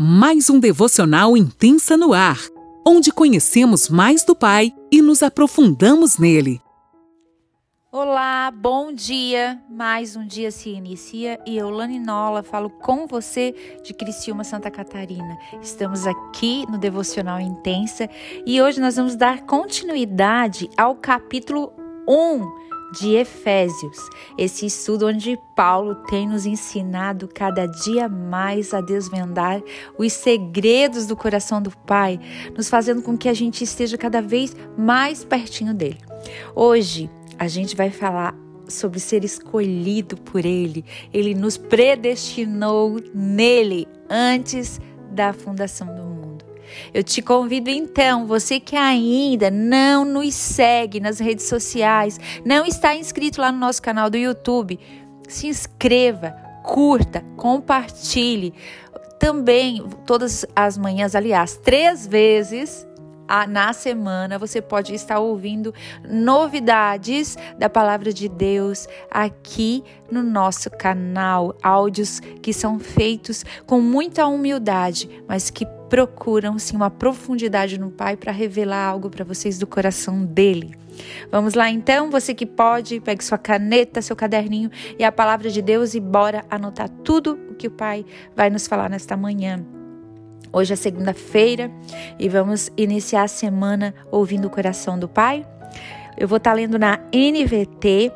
mais um devocional intensa no ar, onde conhecemos mais do Pai e nos aprofundamos nele. Olá, bom dia! Mais um dia se inicia e eu, Lani Nola, falo com você de Criciúma, Santa Catarina. Estamos aqui no Devocional Intensa e hoje nós vamos dar continuidade ao capítulo 1 de Efésios, esse estudo onde Paulo tem nos ensinado cada dia mais a desvendar os segredos do coração do Pai, nos fazendo com que a gente esteja cada vez mais pertinho dele. Hoje a gente vai falar sobre ser escolhido por Ele. Ele nos predestinou nele antes da fundação do mundo. Eu te convido então, você que ainda não nos segue nas redes sociais, não está inscrito lá no nosso canal do YouTube, se inscreva, curta, compartilhe. Também, todas as manhãs, aliás, três vezes na semana você pode estar ouvindo novidades da palavra de Deus aqui no nosso canal, áudios que são feitos com muita humildade, mas que procuram sim uma profundidade no Pai para revelar algo para vocês do coração dele. Vamos lá então, você que pode, pegue sua caneta, seu caderninho e a palavra de Deus e bora anotar tudo o que o Pai vai nos falar nesta manhã. Hoje é segunda-feira e vamos iniciar a semana ouvindo o coração do Pai. Eu vou estar lendo na NVT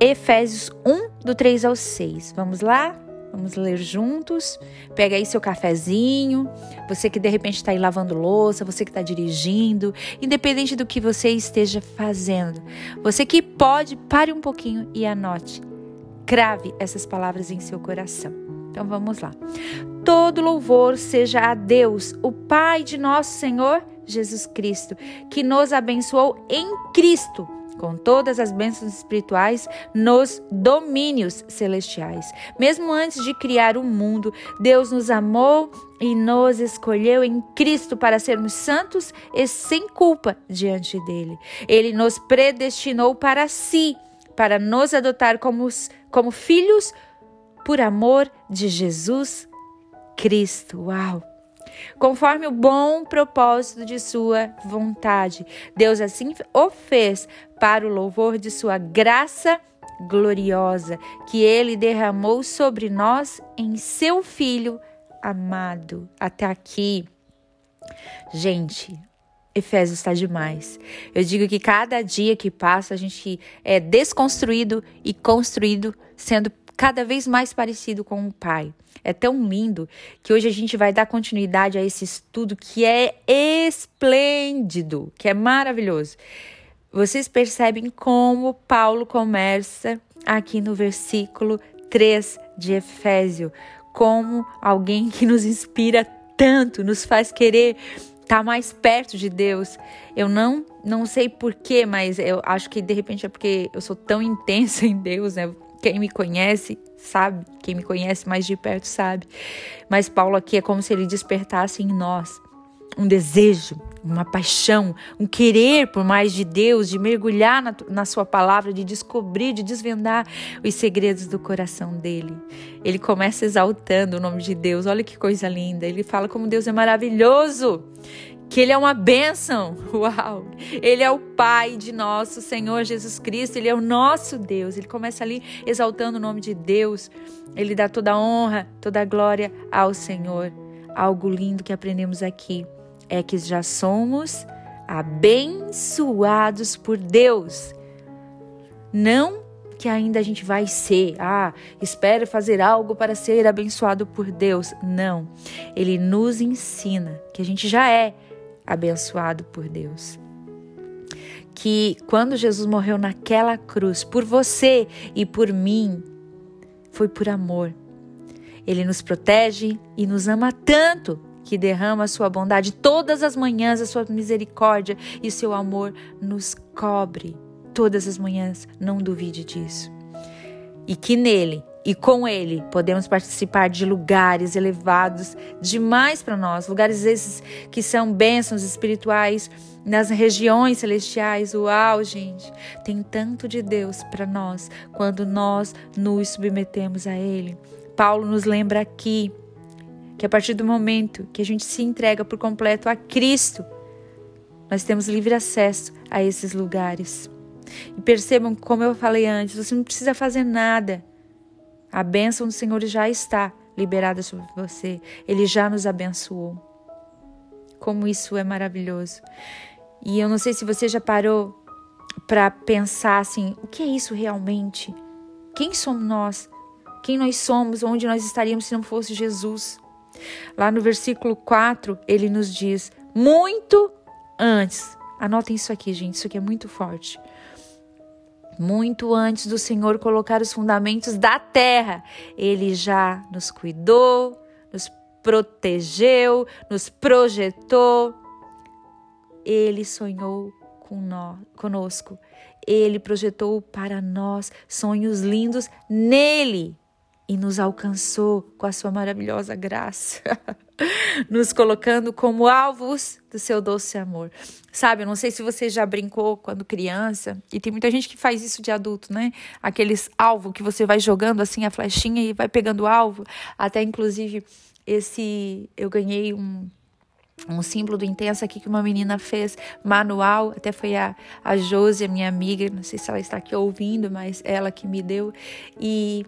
Efésios 1, do 3 ao 6. Vamos lá? Vamos ler juntos. Pega aí seu cafezinho. Você que de repente está aí lavando louça, você que está dirigindo, independente do que você esteja fazendo. Você que pode, pare um pouquinho e anote. Crave essas palavras em seu coração. Então vamos lá. Todo louvor seja a Deus, o Pai de nosso Senhor Jesus Cristo, que nos abençoou em Cristo com todas as bênçãos espirituais nos domínios celestiais. Mesmo antes de criar o mundo, Deus nos amou e nos escolheu em Cristo para sermos santos e sem culpa diante dele. Ele nos predestinou para si, para nos adotar como, como filhos por amor de Jesus Cristo. Uau! Conforme o bom propósito de sua vontade. Deus assim o fez para o louvor de sua graça gloriosa, que ele derramou sobre nós em seu filho amado. Até aqui. Gente, Efésios está demais. Eu digo que cada dia que passa a gente é desconstruído e construído, sendo cada vez mais parecido com o Pai. É tão lindo que hoje a gente vai dar continuidade a esse estudo que é esplêndido, que é maravilhoso. Vocês percebem como Paulo começa aqui no versículo 3 de Efésio, como alguém que nos inspira tanto, nos faz querer estar tá mais perto de Deus. Eu não não sei porquê, mas eu acho que de repente é porque eu sou tão intensa em Deus, né? Quem me conhece sabe, quem me conhece mais de perto sabe. Mas Paulo aqui é como se ele despertasse em nós um desejo, uma paixão, um querer por mais de Deus, de mergulhar na, na, Sua palavra, de descobrir, de desvendar os segredos do coração dele. Ele começa exaltando o nome de Deus, olha que coisa linda. Ele fala como Deus é maravilhoso, que Ele é uma bênção. Uau! Ele é o Pai de nosso Senhor Jesus Cristo, Ele é o nosso Deus. Ele começa ali exaltando o nome de Deus. Ele dá toda a honra, toda a glória ao Senhor. Algo lindo que aprendemos aqui é que já somos abençoados por Deus. Não que ainda a gente vai ser, ah, espere fazer algo para ser abençoado por Deus. Não. Ele nos ensina que a gente já é abençoado por Deus. Que quando Jesus morreu naquela cruz, por você e por mim, foi por amor. Ele nos protege e nos ama tanto que derrama a sua bondade todas as manhãs, a sua misericórdia e o seu amor nos cobre todas as manhãs. Não duvide disso. E que nele e com Ele podemos participar de lugares elevados demais para nós, lugares esses que são bênçãos espirituais nas regiões celestiais. Uau, gente! Tem tanto de Deus para nós quando nós nos submetemos a Ele. Paulo nos lembra aqui que a partir do momento que a gente se entrega por completo a Cristo, nós temos livre acesso a esses lugares. E percebam, como eu falei antes, você não precisa fazer nada. A bênção do Senhor já está liberada sobre você. Ele já nos abençoou. Como isso é maravilhoso. E eu não sei se você já parou para pensar assim: o que é isso realmente? Quem somos nós? Quem nós somos? Onde nós estaríamos se não fosse Jesus? Lá no versículo 4, ele nos diz: muito antes. Anotem isso aqui, gente, isso aqui é muito forte. Muito antes do Senhor colocar os fundamentos da terra, ele já nos cuidou, nos protegeu, nos projetou. Ele sonhou conosco. Ele projetou para nós sonhos lindos nele e nos alcançou com a sua maravilhosa graça, nos colocando como alvos do seu doce amor. Sabe, eu não sei se você já brincou quando criança, e tem muita gente que faz isso de adulto, né? Aqueles alvos que você vai jogando assim a flechinha e vai pegando o alvo. Até inclusive esse eu ganhei um um símbolo do intenso aqui que uma menina fez manual, até foi a, a Josi, minha amiga, não sei se ela está aqui ouvindo, mas ela que me deu. E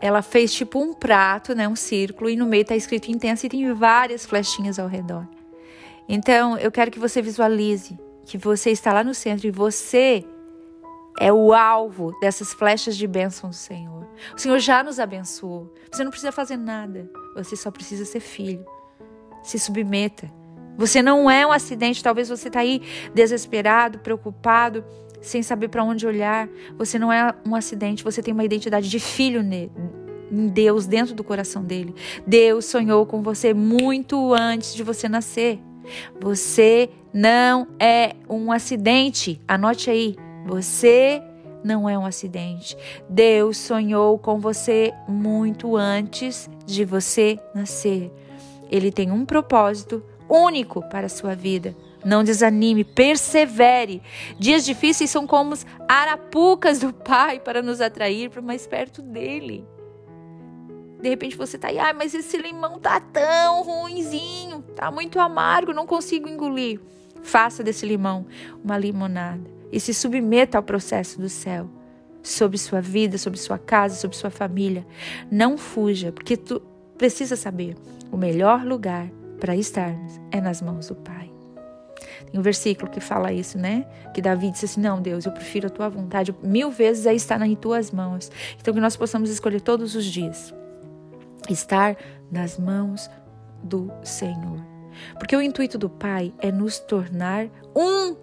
ela fez tipo um prato, né, um círculo, e no meio está escrito intenso e tem várias flechinhas ao redor. Então, eu quero que você visualize que você está lá no centro e você é o alvo dessas flechas de bênção do Senhor. O Senhor já nos abençoou. Você não precisa fazer nada. Você só precisa ser filho. Se submeta. Você não é um acidente. Talvez você está aí desesperado, preocupado sem saber para onde olhar. Você não é um acidente, você tem uma identidade de filho em Deus, dentro do coração dele. Deus sonhou com você muito antes de você nascer. Você não é um acidente. Anote aí. Você não é um acidente. Deus sonhou com você muito antes de você nascer. Ele tem um propósito único para a sua vida. Não desanime, persevere. Dias difíceis são como as arapucas do Pai para nos atrair para mais perto dele. De repente você está aí, ah, mas esse limão tá tão ruinzinho, tá muito amargo, não consigo engolir. Faça desse limão uma limonada e se submeta ao processo do céu sobre sua vida, sobre sua casa, sobre sua família. Não fuja, porque tu precisa saber, o melhor lugar para estarmos é nas mãos do Pai. Tem um versículo que fala isso, né? Que Davi disse assim: Não, Deus, eu prefiro a tua vontade. Mil vezes é estar nas tuas mãos. Então, que nós possamos escolher todos os dias estar nas mãos do Senhor. Porque o intuito do Pai é nos tornar um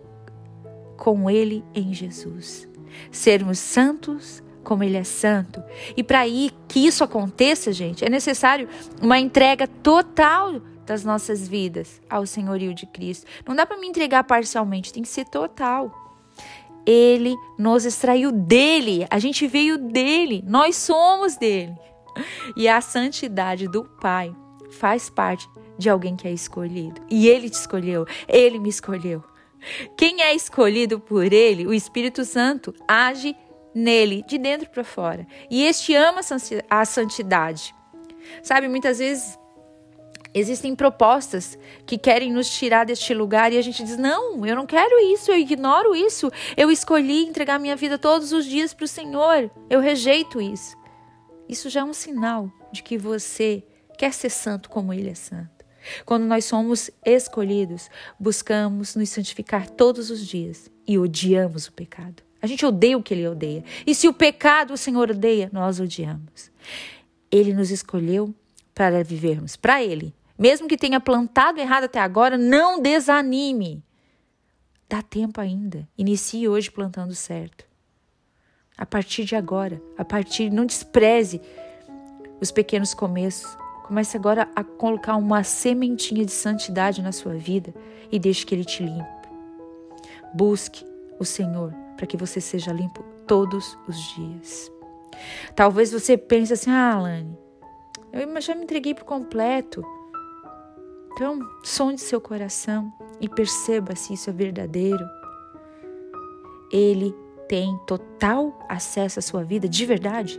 com Ele em Jesus. Sermos santos como Ele é santo. E para que isso aconteça, gente, é necessário uma entrega total das nossas vidas ao senhorio de Cristo. Não dá para me entregar parcialmente, tem que ser total. Ele nos extraiu dele, a gente veio dele, nós somos dele. E a santidade do Pai faz parte de alguém que é escolhido. E ele te escolheu, ele me escolheu. Quem é escolhido por ele, o Espírito Santo, age nele, de dentro para fora. E este ama a santidade. Sabe, muitas vezes Existem propostas que querem nos tirar deste lugar e a gente diz: não, eu não quero isso, eu ignoro isso. Eu escolhi entregar minha vida todos os dias para o Senhor. Eu rejeito isso. Isso já é um sinal de que você quer ser santo como Ele é santo. Quando nós somos escolhidos, buscamos nos santificar todos os dias e odiamos o pecado. A gente odeia o que Ele odeia. E se o pecado o Senhor odeia, nós odiamos. Ele nos escolheu para vivermos para Ele mesmo que tenha plantado errado até agora, não desanime. Dá tempo ainda. Inicie hoje plantando certo. A partir de agora, a partir, não despreze os pequenos começos. Comece agora a colocar uma sementinha de santidade na sua vida e deixe que ele te limpe. Busque o Senhor para que você seja limpo todos os dias. Talvez você pense assim: ah, Alane, eu já me entreguei por completo. Então, sonde seu coração e perceba se isso é verdadeiro. Ele tem total acesso à sua vida de verdade?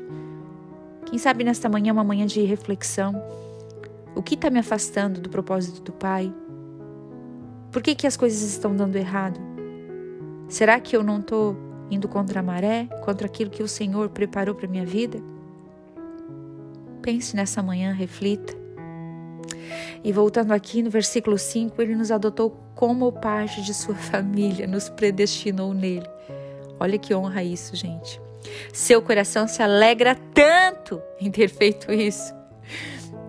Quem sabe nesta manhã é uma manhã de reflexão. O que está me afastando do propósito do Pai? Por que, que as coisas estão dando errado? Será que eu não estou indo contra a maré, contra aquilo que o Senhor preparou para minha vida? Pense nessa manhã, reflita. E voltando aqui no versículo 5, ele nos adotou como parte de sua família, nos predestinou nele. Olha que honra isso, gente. Seu coração se alegra tanto em ter feito isso.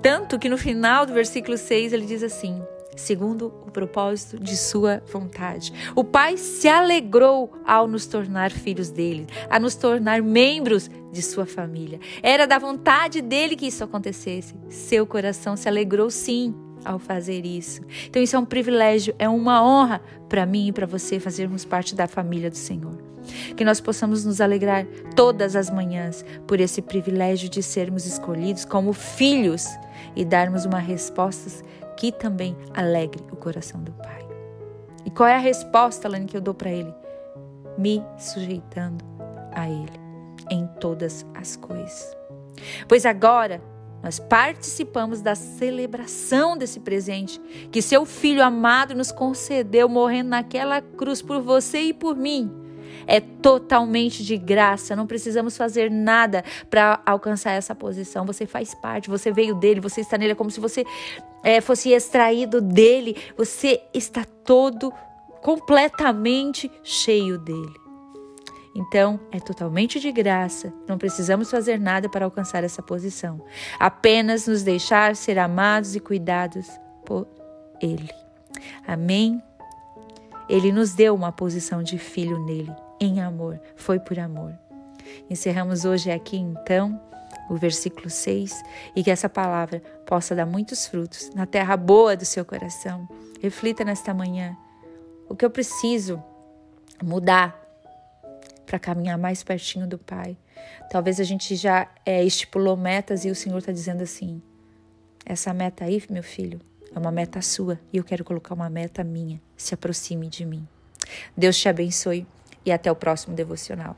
Tanto que no final do versículo 6 ele diz assim: segundo o propósito de sua vontade. O Pai se alegrou ao nos tornar filhos dele, a nos tornar membros de sua família. Era da vontade dele que isso acontecesse. Seu coração se alegrou sim ao fazer isso. Então isso é um privilégio, é uma honra para mim e para você fazermos parte da família do Senhor. Que nós possamos nos alegrar todas as manhãs por esse privilégio de sermos escolhidos como filhos e darmos uma resposta que também alegre o coração do Pai. E qual é a resposta, Lani, que eu dou para ele? Me sujeitando a ele em todas as coisas. Pois agora nós participamos da celebração desse presente que seu filho amado nos concedeu morrendo naquela cruz por você e por mim é totalmente de graça, não precisamos fazer nada para alcançar essa posição. Você faz parte, você veio dele, você está nele, é como se você é, fosse extraído dele, você está todo completamente cheio dele. Então, é totalmente de graça, não precisamos fazer nada para alcançar essa posição, apenas nos deixar ser amados e cuidados por Ele. Amém? Ele nos deu uma posição de filho nele em amor, foi por amor. Encerramos hoje aqui então o versículo 6 e que essa palavra possa dar muitos frutos na terra boa do seu coração. Reflita nesta manhã o que eu preciso mudar para caminhar mais pertinho do Pai. Talvez a gente já é, estipulou metas e o Senhor está dizendo assim: essa meta aí, meu filho, é uma meta sua e eu quero colocar uma meta minha. Se aproxime de mim. Deus te abençoe e até o próximo devocional.